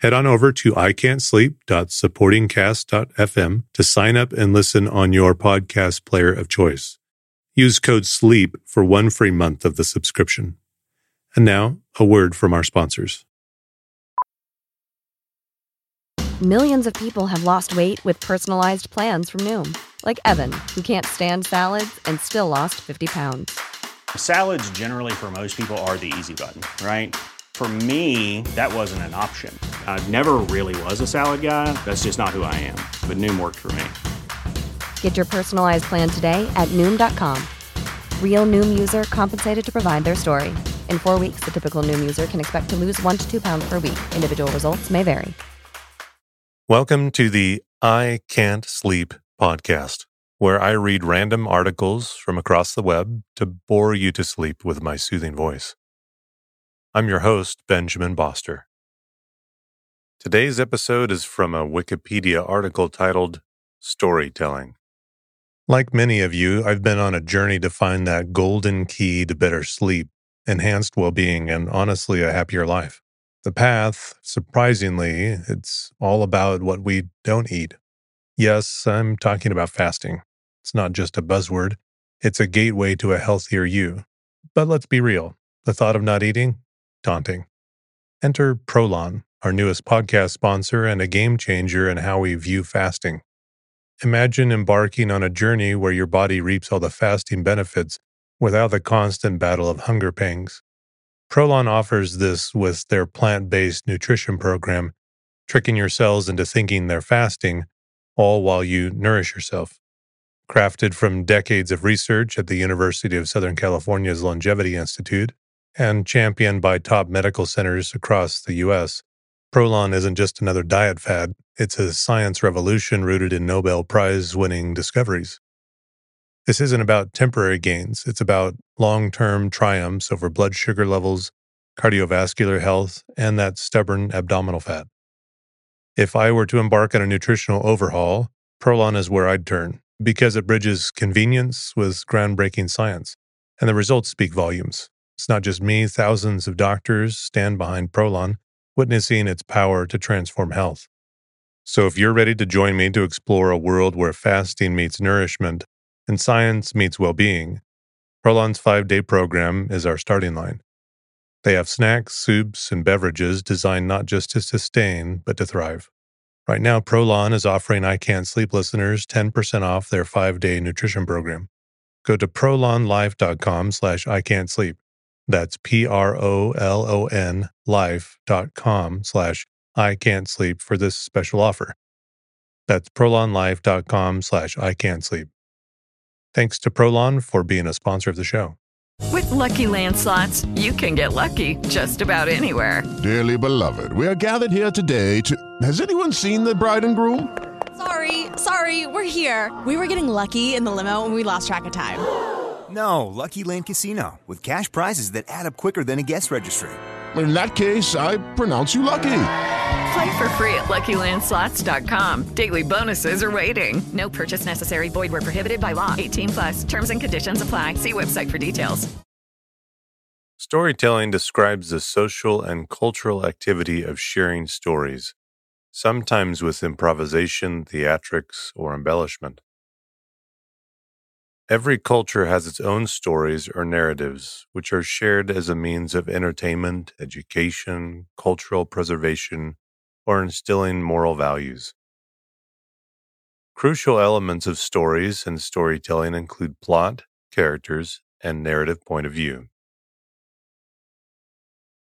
Head on over to icantsleep.supportingcast.fm to sign up and listen on your podcast player of choice. Use code SLEEP for one free month of the subscription. And now, a word from our sponsors. Millions of people have lost weight with personalized plans from Noom, like Evan, who can't stand salads and still lost 50 pounds. Salads, generally, for most people, are the easy button, right? For me, that wasn't an option. I never really was a salad guy. That's just not who I am. But Noom worked for me. Get your personalized plan today at Noom.com. Real Noom user compensated to provide their story. In four weeks, the typical Noom user can expect to lose one to two pounds per week. Individual results may vary. Welcome to the I Can't Sleep podcast, where I read random articles from across the web to bore you to sleep with my soothing voice. I'm your host, Benjamin Boster. Today's episode is from a Wikipedia article titled Storytelling. Like many of you, I've been on a journey to find that golden key to better sleep, enhanced well being, and honestly, a happier life. The path, surprisingly, it's all about what we don't eat. Yes, I'm talking about fasting. It's not just a buzzword, it's a gateway to a healthier you. But let's be real the thought of not eating, daunting. Enter Prolon, our newest podcast sponsor and a game changer in how we view fasting. Imagine embarking on a journey where your body reaps all the fasting benefits without the constant battle of hunger pangs. Prolon offers this with their plant based nutrition program, tricking your cells into thinking they're fasting, all while you nourish yourself. Crafted from decades of research at the University of Southern California's Longevity Institute and championed by top medical centers across the U.S., Prolon isn't just another diet fad, it's a science revolution rooted in Nobel Prize winning discoveries. This isn't about temporary gains, it's about long term triumphs over blood sugar levels, cardiovascular health, and that stubborn abdominal fat. If I were to embark on a nutritional overhaul, Prolon is where I'd turn because it bridges convenience with groundbreaking science, and the results speak volumes. It's not just me, thousands of doctors stand behind Prolon, witnessing its power to transform health. So if you're ready to join me to explore a world where fasting meets nourishment, and science meets well being, Prolon's five day program is our starting line. They have snacks, soups, and beverages designed not just to sustain, but to thrive. Right now, Prolon is offering I Can't Sleep listeners 10% off their five day nutrition program. Go to prolonlife.com slash I Can't Sleep. That's P R O L O N life.com slash I Can't Sleep for this special offer. That's prolonlife.com slash I Can't Sleep. Thanks to Prolon for being a sponsor of the show. With lucky landslots, you can get lucky just about anywhere. Dearly beloved, we are gathered here today to. Has anyone seen the bride and groom? Sorry, sorry, we're here. We were getting lucky in the limo and we lost track of time. No, Lucky Land Casino, with cash prizes that add up quicker than a guest registry. In that case, I pronounce you lucky. Play for free at LuckyLandSlots.com. Daily bonuses are waiting. No purchase necessary. Void where prohibited by law. 18 plus. Terms and conditions apply. See website for details. Storytelling describes the social and cultural activity of sharing stories, sometimes with improvisation, theatrics, or embellishment. Every culture has its own stories or narratives, which are shared as a means of entertainment, education, cultural preservation, or instilling moral values. Crucial elements of stories and storytelling include plot, characters, and narrative point of view.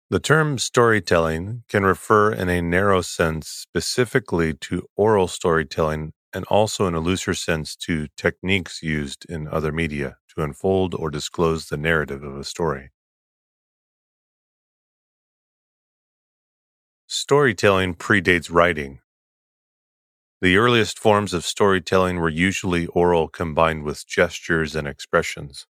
The term storytelling can refer in a narrow sense specifically to oral storytelling and also in a looser sense to techniques used in other media to unfold or disclose the narrative of a story. Storytelling predates writing. The earliest forms of storytelling were usually oral combined with gestures and expressions.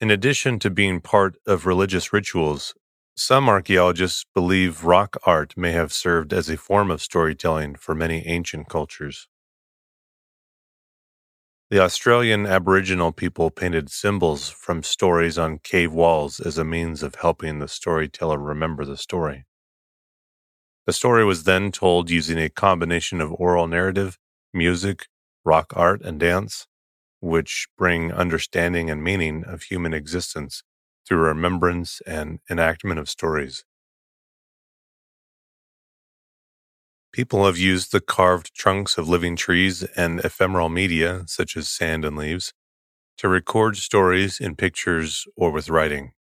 In addition to being part of religious rituals, some archaeologists believe rock art may have served as a form of storytelling for many ancient cultures. The Australian Aboriginal people painted symbols from stories on cave walls as a means of helping the storyteller remember the story. The story was then told using a combination of oral narrative, music, rock art, and dance, which bring understanding and meaning of human existence through remembrance and enactment of stories. People have used the carved trunks of living trees and ephemeral media, such as sand and leaves, to record stories in pictures or with writing.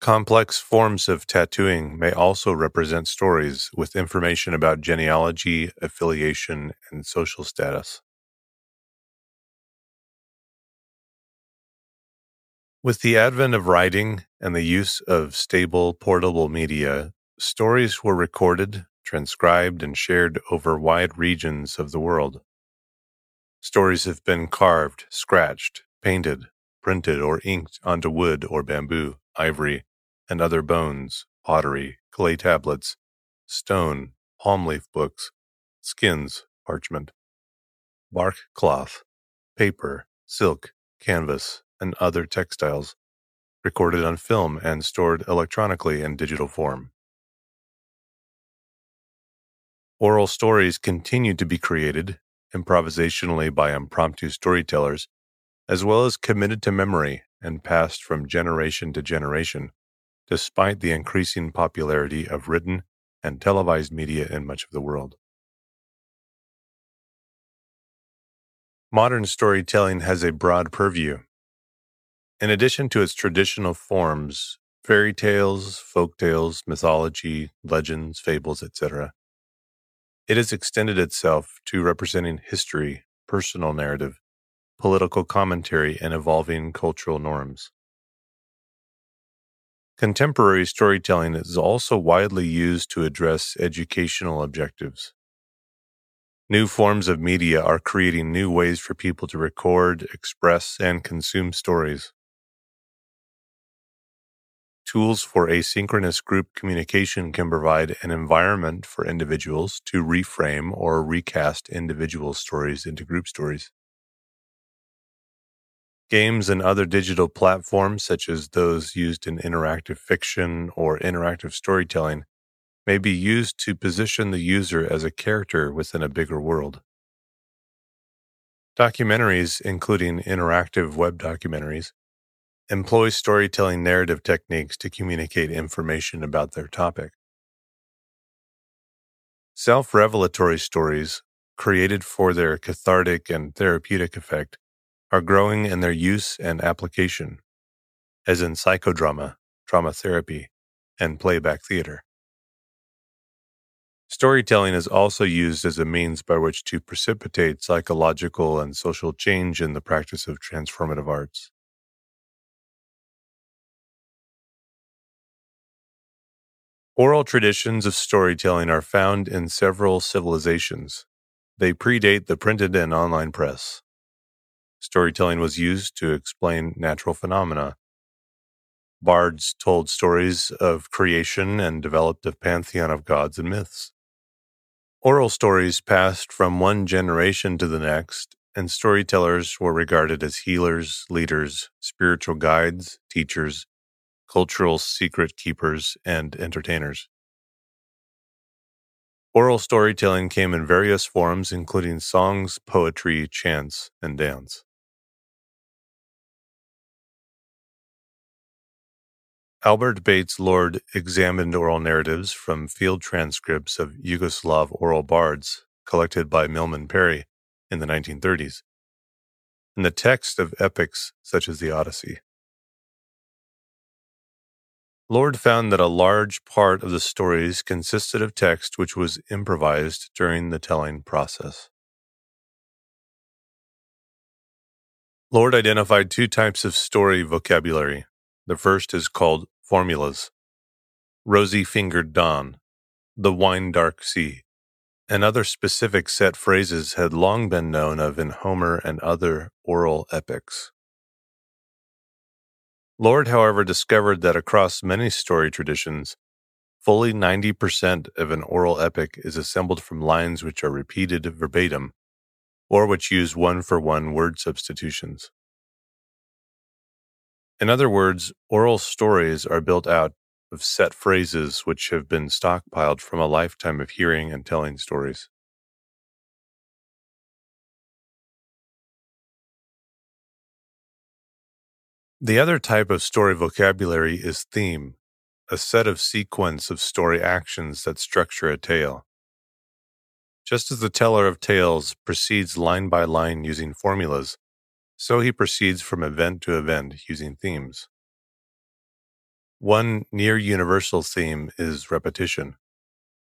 Complex forms of tattooing may also represent stories with information about genealogy, affiliation, and social status. With the advent of writing and the use of stable, portable media, stories were recorded, transcribed, and shared over wide regions of the world. Stories have been carved, scratched, painted, printed, or inked onto wood or bamboo, ivory, and other bones, pottery, clay tablets, stone, palm leaf books, skins, parchment, bark cloth, paper, silk, canvas, and other textiles, recorded on film and stored electronically in digital form. Oral stories continue to be created improvisationally by impromptu storytellers, as well as committed to memory and passed from generation to generation, despite the increasing popularity of written and televised media in much of the world. Modern storytelling has a broad purview in addition to its traditional forms, fairy tales, folk tales, mythology, legends, fables, etc., it has extended itself to representing history, personal narrative, political commentary, and evolving cultural norms. Contemporary storytelling is also widely used to address educational objectives. New forms of media are creating new ways for people to record, express, and consume stories. Tools for asynchronous group communication can provide an environment for individuals to reframe or recast individual stories into group stories. Games and other digital platforms, such as those used in interactive fiction or interactive storytelling, may be used to position the user as a character within a bigger world. Documentaries, including interactive web documentaries, employ storytelling narrative techniques to communicate information about their topic. Self revelatory stories, created for their cathartic and therapeutic effect, are growing in their use and application, as in psychodrama, drama therapy, and playback theater. Storytelling is also used as a means by which to precipitate psychological and social change in the practice of transformative arts. Oral traditions of storytelling are found in several civilizations. They predate the printed and online press. Storytelling was used to explain natural phenomena. Bards told stories of creation and developed a pantheon of gods and myths. Oral stories passed from one generation to the next, and storytellers were regarded as healers, leaders, spiritual guides, teachers, cultural secret keepers, and entertainers. Oral storytelling came in various forms, including songs, poetry, chants, and dance. Albert Bates Lord examined oral narratives from field transcripts of Yugoslav oral bards collected by Milman Parry in the 1930s, and the text of epics such as the Odyssey. Lord found that a large part of the stories consisted of text which was improvised during the telling process. Lord identified two types of story vocabulary. The first is called formulas. Rosy fingered Dawn. the wine dark sea, and other specific set phrases had long been known of in Homer and other oral epics. Lord, however, discovered that across many story traditions, fully 90% of an oral epic is assembled from lines which are repeated verbatim or which use one for one word substitutions. In other words, oral stories are built out of set phrases which have been stockpiled from a lifetime of hearing and telling stories. The other type of story vocabulary is theme, a set of sequence of story actions that structure a tale. Just as the teller of tales proceeds line by line using formulas, so he proceeds from event to event using themes. One near universal theme is repetition,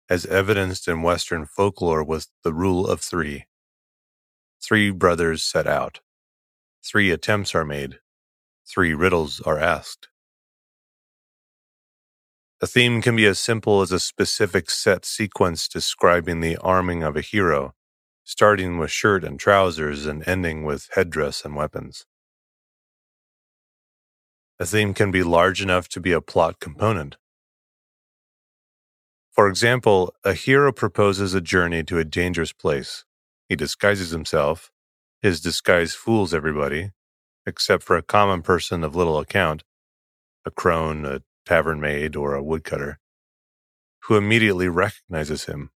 as evidenced in Western folklore with the rule of three. Three brothers set out. Three attempts are made three riddles are asked. A theme can be as simple as a specific set sequence describing the arming of a hero, starting with shirt and trousers and ending with headdress and weapons. A theme can be large enough to be a plot component. For example, a hero proposes a journey to a dangerous place. He disguises himself. His disguise fools everybody, except for a common person of little account, a crone, a tavern maid, or a woodcutter, who immediately recognizes him.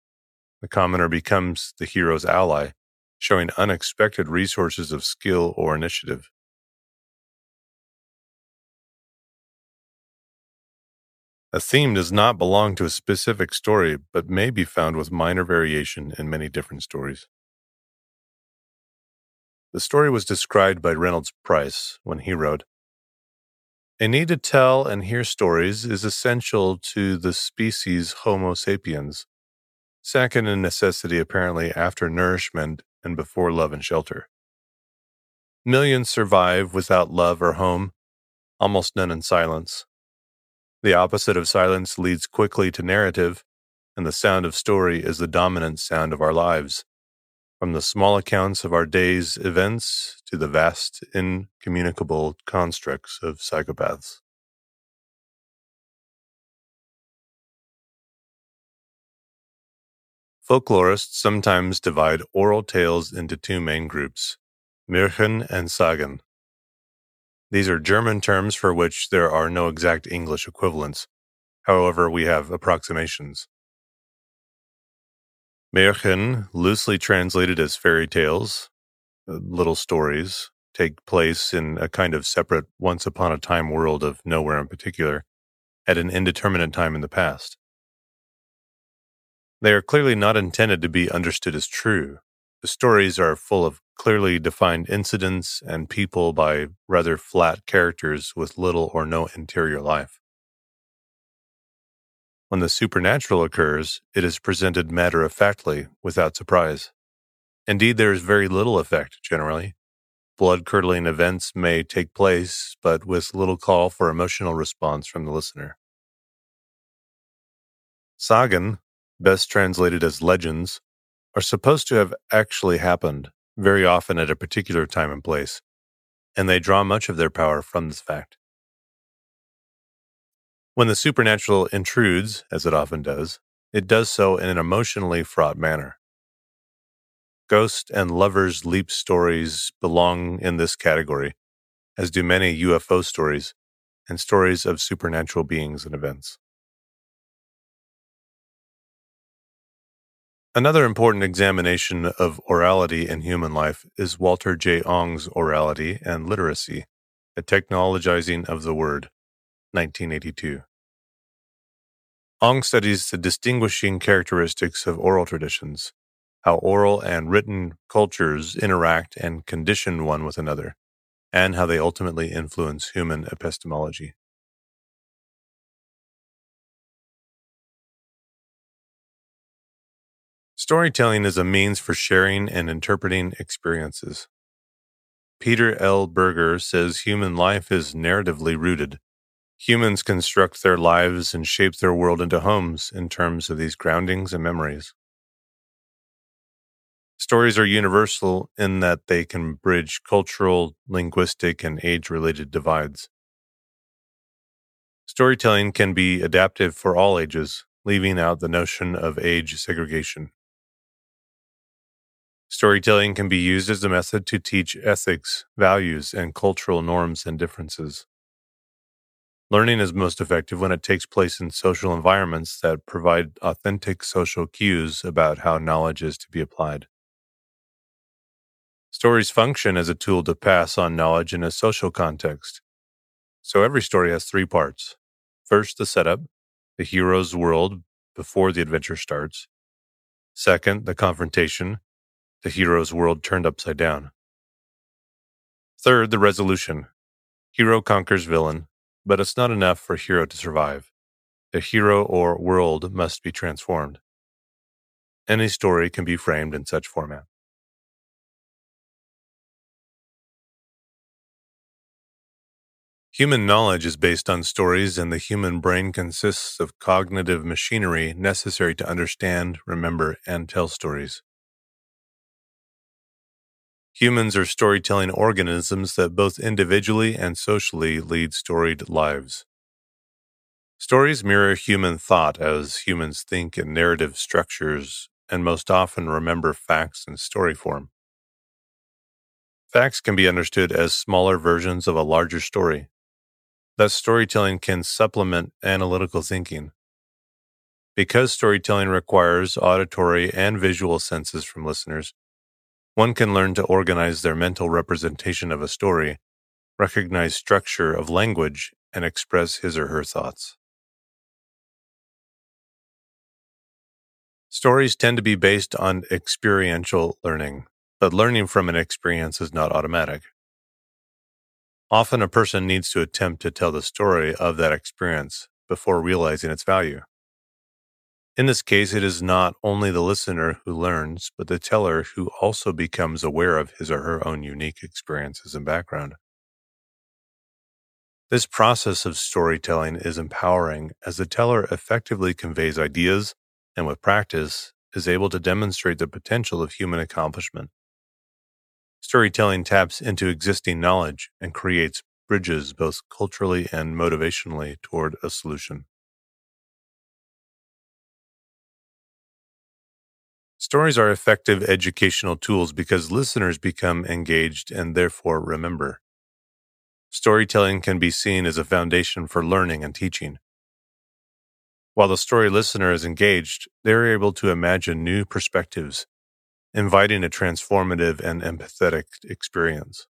The commoner becomes the hero's ally, showing unexpected resources of skill or initiative. A theme does not belong to a specific story, but may be found with minor variation in many different stories. The story was described by Reynolds Price when he wrote A need to tell and hear stories is essential to the species Homo sapiens, second in necessity apparently after nourishment and before love and shelter. Millions survive without love or home, almost none in silence. The opposite of silence leads quickly to narrative, and the sound of story is the dominant sound of our lives from the small accounts of our day's events to the vast, incommunicable constructs of psychopaths. Folklorists sometimes divide oral tales into two main groups, Märchen and Sagen. These are German terms for which there are no exact English equivalents. However, we have approximations. Märchen, loosely translated as fairy tales, uh, little stories, take place in a kind of separate once upon a time world of nowhere in particular, at an indeterminate time in the past. They are clearly not intended to be understood as true. The stories are full of clearly defined incidents and people by rather flat characters with little or no interior life. When the supernatural occurs, it is presented matter of factly, without surprise. Indeed, there is very little effect, generally. Blood curdling events may take place, but with little call for emotional response from the listener. Sagen, best translated as legends, are supposed to have actually happened, very often at a particular time and place, and they draw much of their power from this fact. When the supernatural intrudes, as it often does, it does so in an emotionally fraught manner. Ghost and lovers leap stories belong in this category, as do many UFO stories and stories of supernatural beings and events. Another important examination of orality in human life is Walter J. Ong's Orality and Literacy, a technologizing of the word, 1982. Ong studies the distinguishing characteristics of oral traditions, how oral and written cultures interact and condition one with another, and how they ultimately influence human epistemology. Storytelling is a means for sharing and interpreting experiences. Peter L. Berger says human life is narratively rooted Humans construct their lives and shape their world into homes in terms of these groundings and memories. Stories are universal in that they can bridge cultural, linguistic, and age related divides. Storytelling can be adaptive for all ages, leaving out the notion of age segregation. Storytelling can be used as a method to teach ethics, values, and cultural norms and differences. Learning is most effective when it takes place in social environments that provide authentic social cues about how knowledge is to be applied. Stories function as a tool to pass on knowledge in a social context. So every story has three parts. First, the setup, the hero's world before the adventure starts. Second, the confrontation, the hero's world turned upside down. Third, the resolution. Hero conquers villain, but it's not enough for a hero to survive. The hero or world must be transformed. Any story can be framed in such format. Human knowledge is based on stories, and the human brain consists of cognitive machinery necessary to understand, remember, and tell stories. Humans are storytelling organisms that both individually and socially lead storied lives. Stories mirror human thought as humans think in narrative structures and most often remember facts in story form. Facts can be understood as smaller versions of a larger story. Thus, storytelling can supplement analytical thinking. Because storytelling requires auditory and visual senses from listeners, one can learn to organize their mental representation of a story, recognize structure of language, and express his or her thoughts. Stories tend to be based on experiential learning, but learning from an experience is not automatic. Often a person needs to attempt to tell the story of that experience before realizing its value. In this case, it is not only the listener who learns, but the teller who also becomes aware of his or her own unique experiences and background. This process of storytelling is empowering as the teller effectively conveys ideas and, with practice, is able to demonstrate the potential of human accomplishment. Storytelling taps into existing knowledge and creates bridges both culturally and motivationally toward a solution. Stories are effective educational tools because listeners become engaged and therefore remember. Storytelling can be seen as a foundation for learning and teaching. While the story listener is engaged, they are able to imagine new perspectives, inviting a transformative and empathetic experience.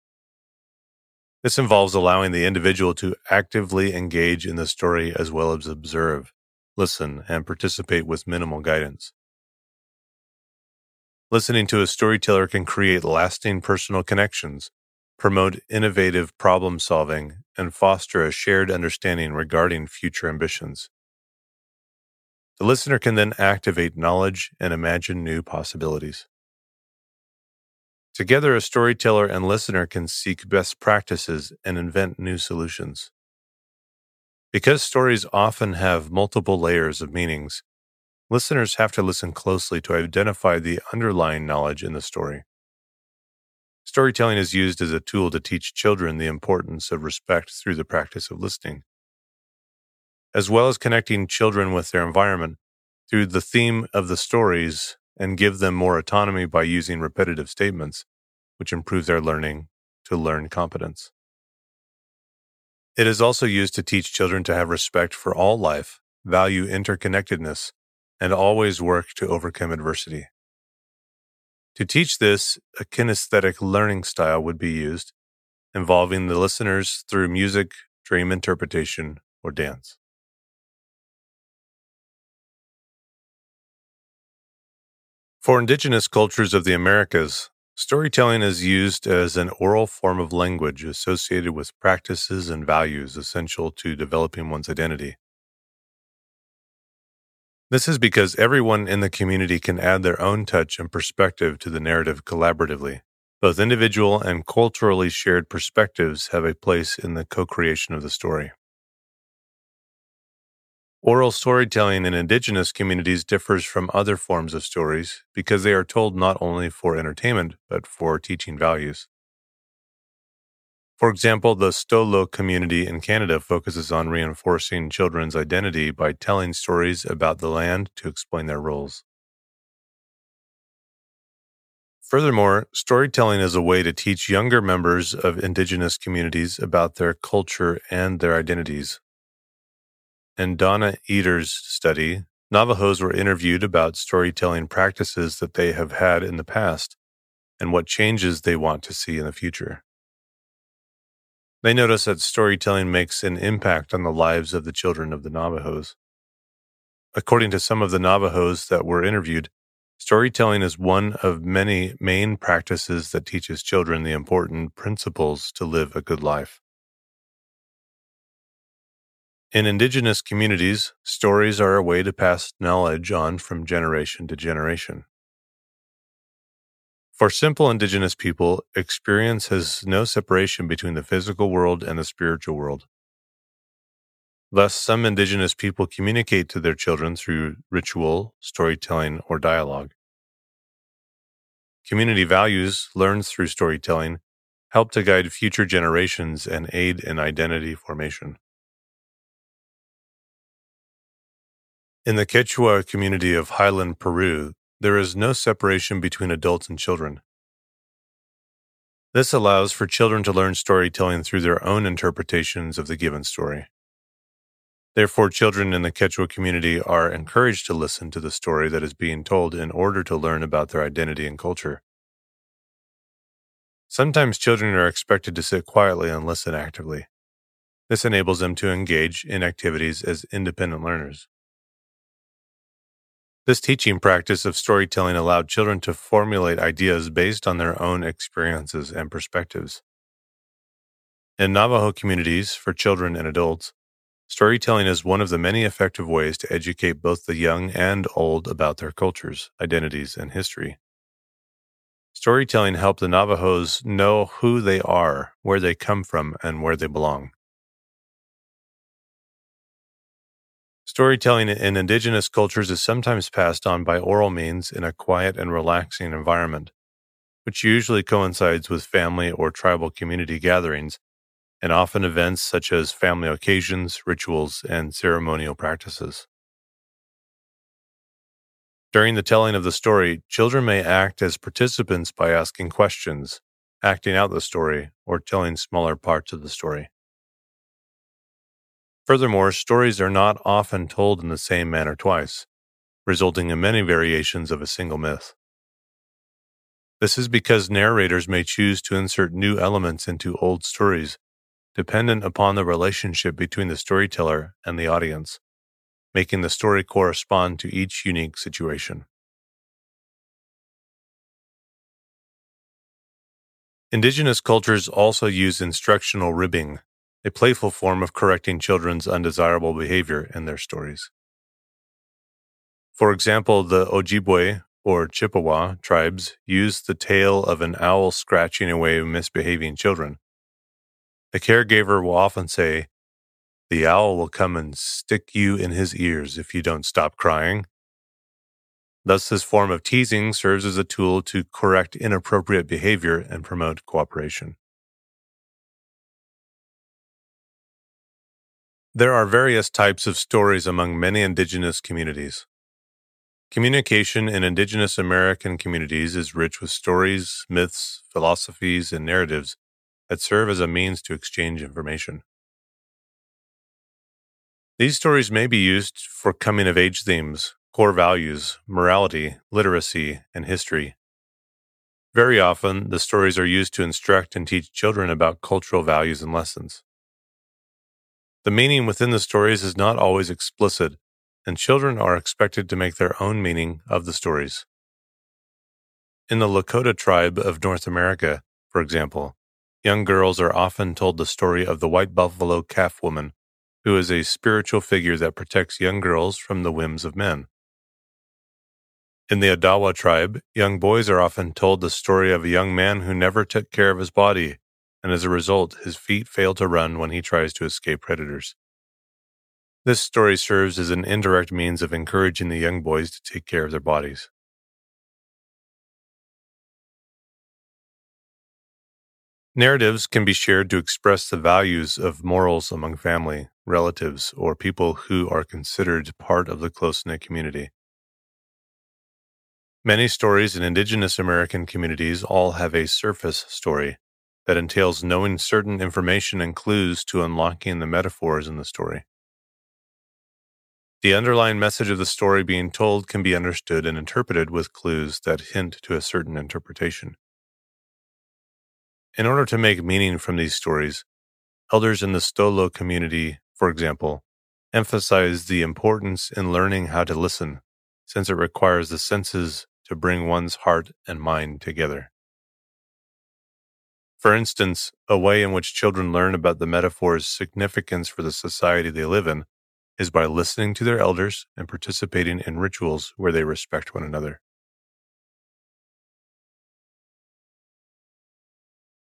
This involves allowing the individual to actively engage in the story as well as observe, listen, and participate with minimal guidance. Listening to a storyteller can create lasting personal connections, promote innovative problem solving, and foster a shared understanding regarding future ambitions. The listener can then activate knowledge and imagine new possibilities. Together, a storyteller and listener can seek best practices and invent new solutions. Because stories often have multiple layers of meanings, Listeners have to listen closely to identify the underlying knowledge in the story. Storytelling is used as a tool to teach children the importance of respect through the practice of listening, as well as connecting children with their environment through the theme of the stories and give them more autonomy by using repetitive statements, which improve their learning to learn competence. It is also used to teach children to have respect for all life, value interconnectedness, and always work to overcome adversity. To teach this, a kinesthetic learning style would be used, involving the listeners through music, dream interpretation, or dance. For indigenous cultures of the Americas, storytelling is used as an oral form of language associated with practices and values essential to developing one's identity. This is because everyone in the community can add their own touch and perspective to the narrative collaboratively. Both individual and culturally shared perspectives have a place in the co creation of the story. Oral storytelling in indigenous communities differs from other forms of stories because they are told not only for entertainment, but for teaching values. For example, the Stolo community in Canada focuses on reinforcing children's identity by telling stories about the land to explain their roles. Furthermore, storytelling is a way to teach younger members of Indigenous communities about their culture and their identities. In Donna Eder's study, Navajos were interviewed about storytelling practices that they have had in the past and what changes they want to see in the future. They notice that storytelling makes an impact on the lives of the children of the Navajos. According to some of the Navajos that were interviewed, storytelling is one of many main practices that teaches children the important principles to live a good life. In Indigenous communities, stories are a way to pass knowledge on from generation to generation. For simple indigenous people, experience has no separation between the physical world and the spiritual world. Thus, some indigenous people communicate to their children through ritual, storytelling, or dialogue. Community values learned through storytelling help to guide future generations and aid in identity formation. In the Quechua community of Highland, Peru, there is no separation between adults and children. This allows for children to learn storytelling through their own interpretations of the given story. Therefore, children in the Quechua community are encouraged to listen to the story that is being told in order to learn about their identity and culture. Sometimes children are expected to sit quietly and listen actively. This enables them to engage in activities as independent learners. This teaching practice of storytelling allowed children to formulate ideas based on their own experiences and perspectives. In Navajo communities, for children and adults, storytelling is one of the many effective ways to educate both the young and old about their cultures, identities, and history. Storytelling helped the Navajos know who they are, where they come from, and where they belong. Storytelling in indigenous cultures is sometimes passed on by oral means in a quiet and relaxing environment, which usually coincides with family or tribal community gatherings, and often events such as family occasions, rituals, and ceremonial practices. During the telling of the story, children may act as participants by asking questions, acting out the story, or telling smaller parts of the story. Furthermore, stories are not often told in the same manner twice, resulting in many variations of a single myth. This is because narrators may choose to insert new elements into old stories, dependent upon the relationship between the storyteller and the audience, making the story correspond to each unique situation. Indigenous cultures also use instructional ribbing a playful form of correcting children's undesirable behavior in their stories. For example, the Ojibwe or Chippewa tribes use the tale of an owl scratching away misbehaving children. The caregiver will often say, The owl will come and stick you in his ears if you don't stop crying. Thus, this form of teasing serves as a tool to correct inappropriate behavior and promote cooperation. There are various types of stories among many indigenous communities. Communication in indigenous American communities is rich with stories, myths, philosophies, and narratives that serve as a means to exchange information. These stories may be used for coming of age themes, core values, morality, literacy, and history. Very often, the stories are used to instruct and teach children about cultural values and lessons. The meaning within the stories is not always explicit, and children are expected to make their own meaning of the stories. In the Lakota tribe of North America, for example, young girls are often told the story of the white buffalo calf woman, who is a spiritual figure that protects young girls from the whims of men. In the Odawa tribe, young boys are often told the story of a young man who never took care of his body and as a result, his feet fail to run when he tries to escape predators. This story serves as an indirect means of encouraging the young boys to take care of their bodies. Narratives can be shared to express the values of morals among family, relatives, or people who are considered part of the close knit community. Many stories in Indigenous American communities all have a surface story that entails knowing certain information and clues to unlocking the metaphors in the story. The underlying message of the story being told can be understood and interpreted with clues that hint to a certain interpretation. In order to make meaning from these stories, elders in the Stolo community, for example, emphasize the importance in learning how to listen, since it requires the senses to bring one's heart and mind together. For instance, a way in which children learn about the metaphor's significance for the society they live in is by listening to their elders and participating in rituals where they respect one another.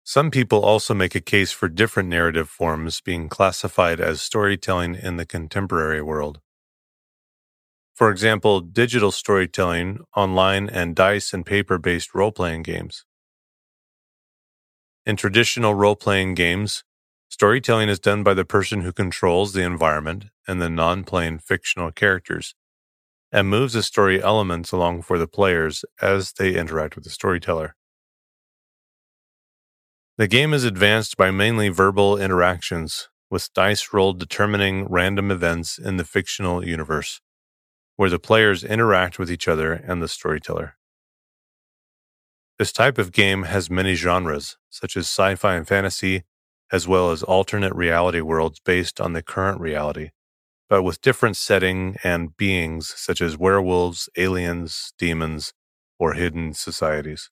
Some people also make a case for different narrative forms being classified as storytelling in the contemporary world. For example, digital storytelling, online, and dice and paper based role playing games. In traditional role playing games, storytelling is done by the person who controls the environment and the non playing fictional characters, and moves the story elements along for the players as they interact with the storyteller. The game is advanced by mainly verbal interactions, with dice rolled determining random events in the fictional universe, where the players interact with each other and the storyteller. This type of game has many genres, such as sci fi and fantasy, as well as alternate reality worlds based on the current reality, but with different setting and beings such as werewolves, aliens, demons, or hidden societies.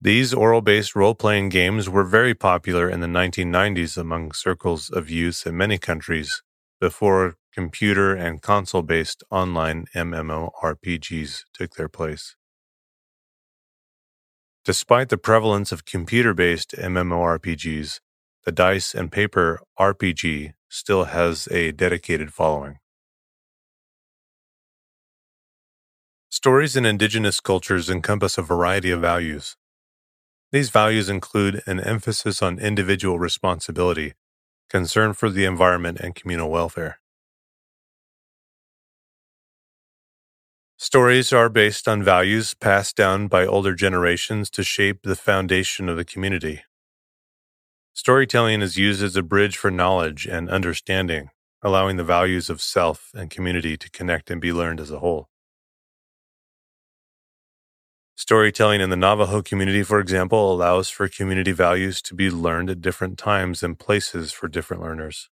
These oral based role playing games were very popular in the 1990s among circles of youth in many countries before computer and console based online MMORPGs took their place. Despite the prevalence of computer based MMORPGs, the dice and paper RPG still has a dedicated following. Stories in indigenous cultures encompass a variety of values. These values include an emphasis on individual responsibility, concern for the environment, and communal welfare. Stories are based on values passed down by older generations to shape the foundation of the community. Storytelling is used as a bridge for knowledge and understanding, allowing the values of self and community to connect and be learned as a whole. Storytelling in the Navajo community, for example, allows for community values to be learned at different times and places for different learners.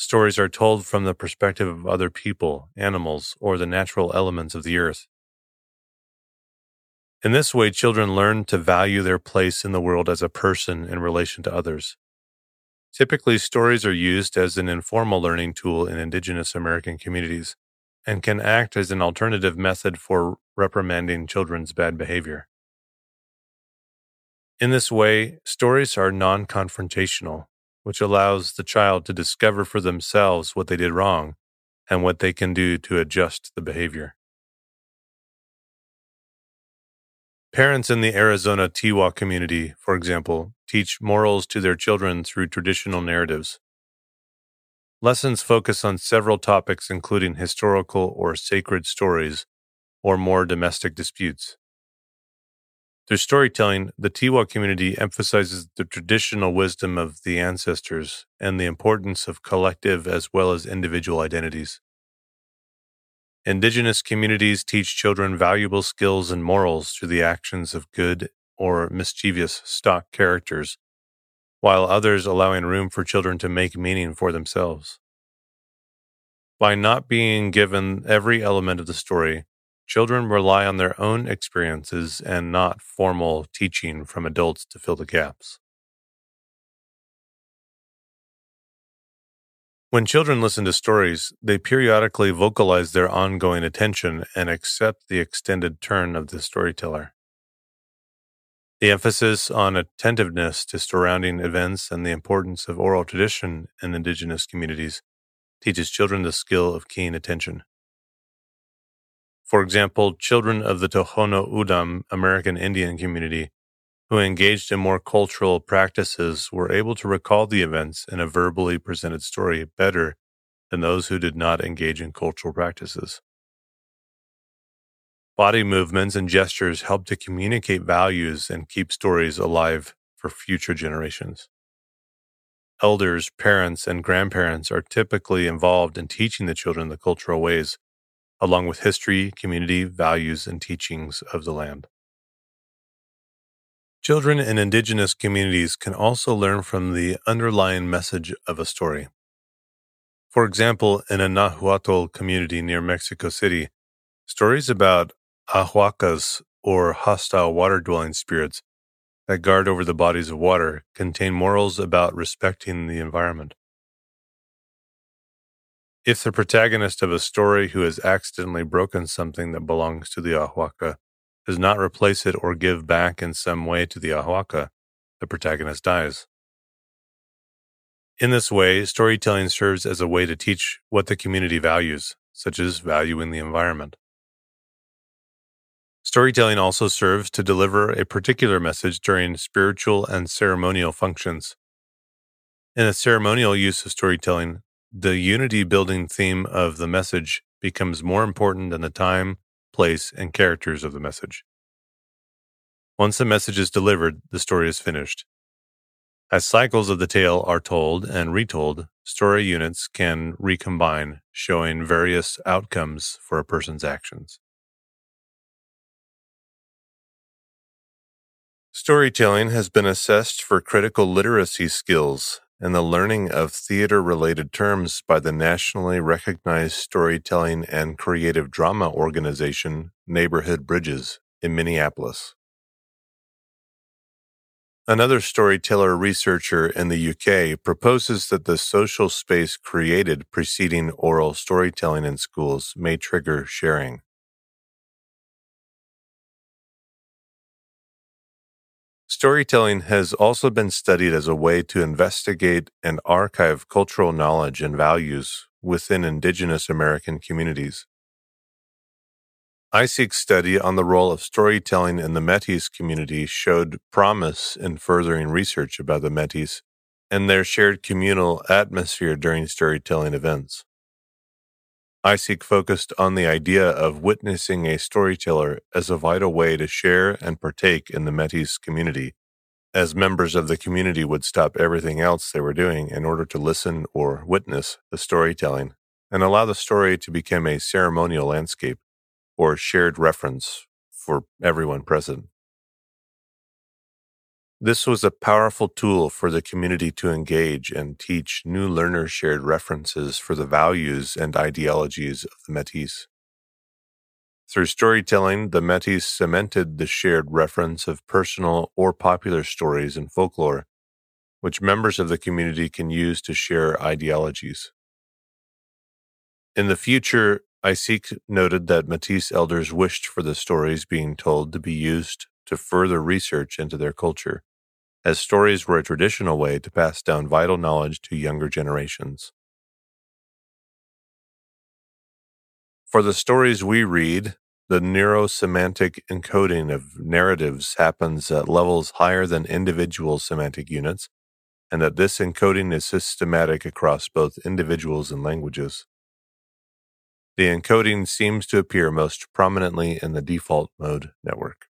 Stories are told from the perspective of other people, animals, or the natural elements of the earth. In this way, children learn to value their place in the world as a person in relation to others. Typically, stories are used as an informal learning tool in Indigenous American communities and can act as an alternative method for reprimanding children's bad behavior. In this way, stories are non confrontational, which allows the child to discover for themselves what they did wrong and what they can do to adjust the behavior. Parents in the Arizona Tewa community, for example, teach morals to their children through traditional narratives. Lessons focus on several topics, including historical or sacred stories or more domestic disputes. Through storytelling, the Tewa community emphasizes the traditional wisdom of the ancestors and the importance of collective as well as individual identities. Indigenous communities teach children valuable skills and morals through the actions of good or mischievous stock characters while others allowing room for children to make meaning for themselves. By not being given every element of the story, children rely on their own experiences and not formal teaching from adults to fill the gaps. When children listen to stories, they periodically vocalize their ongoing attention and accept the extended turn of the storyteller. The emphasis on attentiveness to surrounding events and the importance of oral tradition in indigenous communities teaches children the skill of keen attention. For example, children of the Tohono O'odham American Indian community who engaged in more cultural practices were able to recall the events in a verbally presented story better than those who did not engage in cultural practices. Body movements and gestures help to communicate values and keep stories alive for future generations. Elders, parents, and grandparents are typically involved in teaching the children the cultural ways, along with history, community, values, and teachings of the land. Children in indigenous communities can also learn from the underlying message of a story. For example, in a Nahuatl community near Mexico City, stories about ahuacas or hostile water dwelling spirits that guard over the bodies of water contain morals about respecting the environment. If the protagonist of a story who has accidentally broken something that belongs to the ahuaca does not replace it or give back in some way to the Ahuaca, the protagonist dies. In this way, storytelling serves as a way to teach what the community values, such as valuing the environment. Storytelling also serves to deliver a particular message during spiritual and ceremonial functions. In a ceremonial use of storytelling, the unity building theme of the message becomes more important than the time, place, and characters of the message. Once the message is delivered, the story is finished. As cycles of the tale are told and retold, story units can recombine, showing various outcomes for a person's actions. Storytelling has been assessed for critical literacy skills and the learning of theater related terms by the nationally recognized storytelling and creative drama organization Neighborhood Bridges in Minneapolis. Another storyteller researcher in the UK proposes that the social space created preceding oral storytelling in schools may trigger sharing. Storytelling has also been studied as a way to investigate and archive cultural knowledge and values within Indigenous American communities. Iseke's study on the role of storytelling in the Metis community showed promise in furthering research about the Metis and their shared communal atmosphere during storytelling events. Iseke focused on the idea of witnessing a storyteller as a vital way to share and partake in the Metis community, as members of the community would stop everything else they were doing in order to listen or witness the storytelling and allow the story to become a ceremonial landscape or shared reference for everyone present. This was a powerful tool for the community to engage and teach new learner shared references for the values and ideologies of the Metis. Through storytelling, the Metis cemented the shared reference of personal or popular stories and folklore, which members of the community can use to share ideologies. In the future, Iseke noted that Metis elders wished for the stories being told to be used to further research into their culture as stories were a traditional way to pass down vital knowledge to younger generations. For the stories we read, the neurosemantic encoding of narratives happens at levels higher than individual semantic units, and that this encoding is systematic across both individuals and languages. The encoding seems to appear most prominently in the default mode network.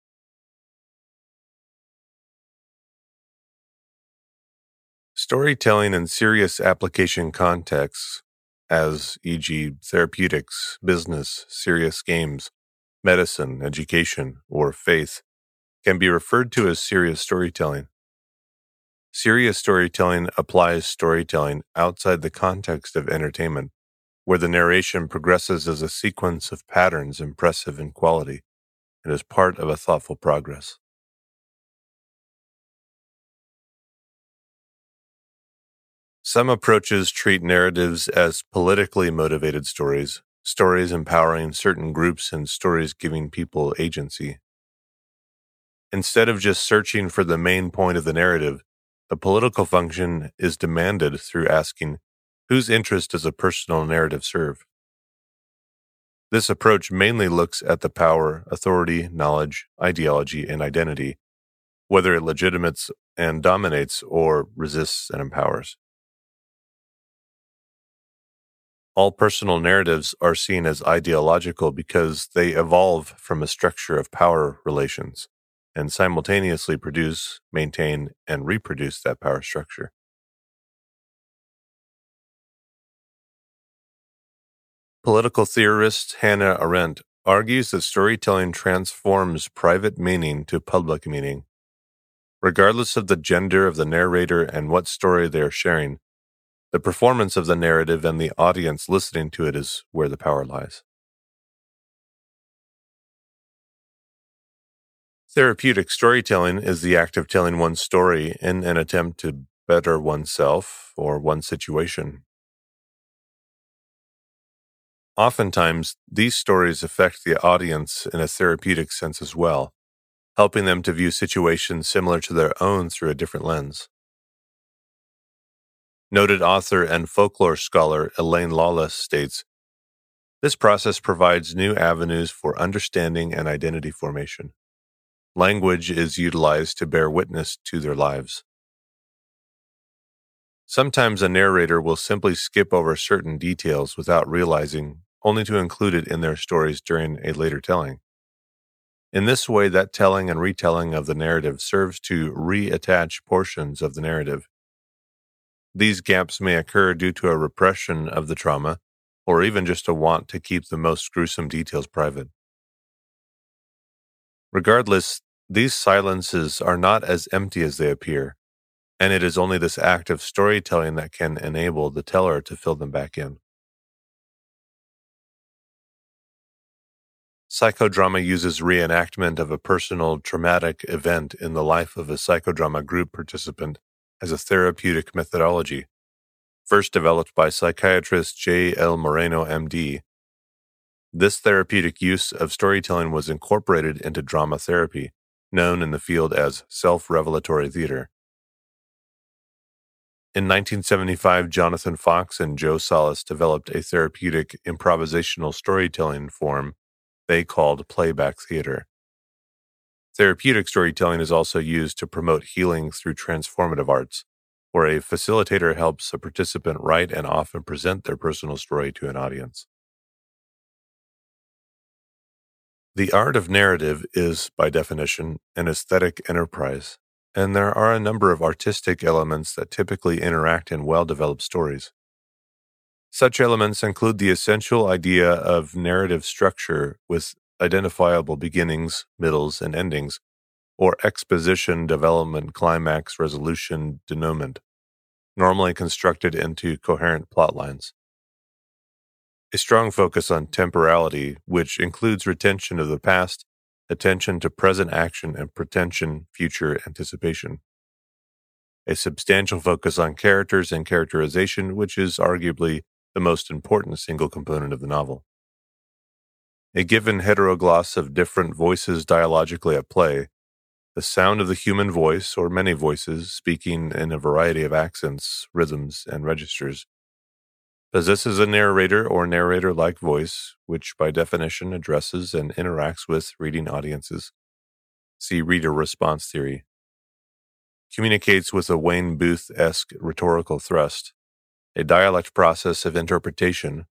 Storytelling in serious application contexts, as e.g., therapeutics, business, serious games, medicine, education, or faith, can be referred to as serious storytelling. Serious storytelling applies storytelling outside the context of entertainment, where the narration progresses as a sequence of patterns impressive in quality and is part of a thoughtful progress. Some approaches treat narratives as politically motivated stories, stories empowering certain groups, and stories giving people agency. Instead of just searching for the main point of the narrative, the political function is demanded through asking, whose interest does a personal narrative serve? This approach mainly looks at the power, authority, knowledge, ideology, and identity, whether it legitimates and dominates or resists and empowers. All personal narratives are seen as ideological because they evolve from a structure of power relations and simultaneously produce, maintain, and reproduce that power structure. Political theorist Hannah Arendt argues that storytelling transforms private meaning to public meaning. Regardless of the gender of the narrator and what story they are sharing, the performance of the narrative and the audience listening to it is where the power lies. Therapeutic storytelling is the act of telling one's story in an attempt to better oneself or one situation. Oftentimes, these stories affect the audience in a therapeutic sense as well, helping them to view situations similar to their own through a different lens. Noted author and folklore scholar Elaine Lawless states This process provides new avenues for understanding and identity formation. Language is utilized to bear witness to their lives. Sometimes a narrator will simply skip over certain details without realizing only to include it in their stories during a later telling. In this way, that telling and retelling of the narrative serves to reattach portions of the narrative. These gaps may occur due to a repression of the trauma, or even just a want to keep the most gruesome details private. Regardless, these silences are not as empty as they appear, and it is only this act of storytelling that can enable the teller to fill them back in. Psychodrama uses reenactment of a personal traumatic event in the life of a psychodrama group participant as a therapeutic methodology. First developed by psychiatrist J. L. Moreno, MD, this therapeutic use of storytelling was incorporated into drama therapy, known in the field as self revelatory theater. In 1975, Jonathan Fox and Jo Salas developed a therapeutic improvisational storytelling form they called playback theater. Therapeutic storytelling is also used to promote healing through transformative arts, where a facilitator helps a participant write and often present their personal story to an audience. The art of narrative is, by definition, an aesthetic enterprise, and there are a number of artistic elements that typically interact in well developed stories. Such elements include the essential idea of narrative structure with identifiable beginnings, middles, and endings, or exposition, development, climax, resolution, denouement, normally constructed into coherent plot lines. A strong focus on temporality, which includes retention of the past, attention to present action, and protention future anticipation. A substantial focus on characters and characterization, which is arguably the most important single component of the novel. A given heterogloss of different voices dialogically at play, the sound of the human voice or many voices speaking in a variety of accents, rhythms, and registers, possesses a narrator or narrator like voice, which by definition addresses and interacts with reading audiences. See reader response theory. Communicates with a Wayne Booth esque rhetorical thrust, a dialect process of interpretation,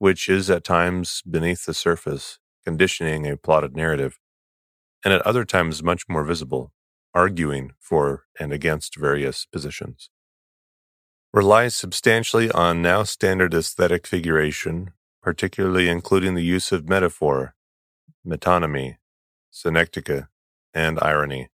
which is at times beneath the surface, conditioning a plotted narrative, and at other times much more visible, arguing for and against various positions. Relies substantially on now standard aesthetic figuration, particularly including the use of metaphor, metonymy, synecdoche, and irony.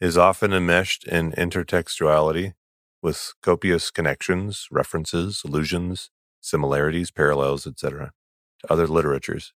Is often enmeshed in intertextuality, with copious connections, references, allusions, similarities, parallels, etc., to other literatures.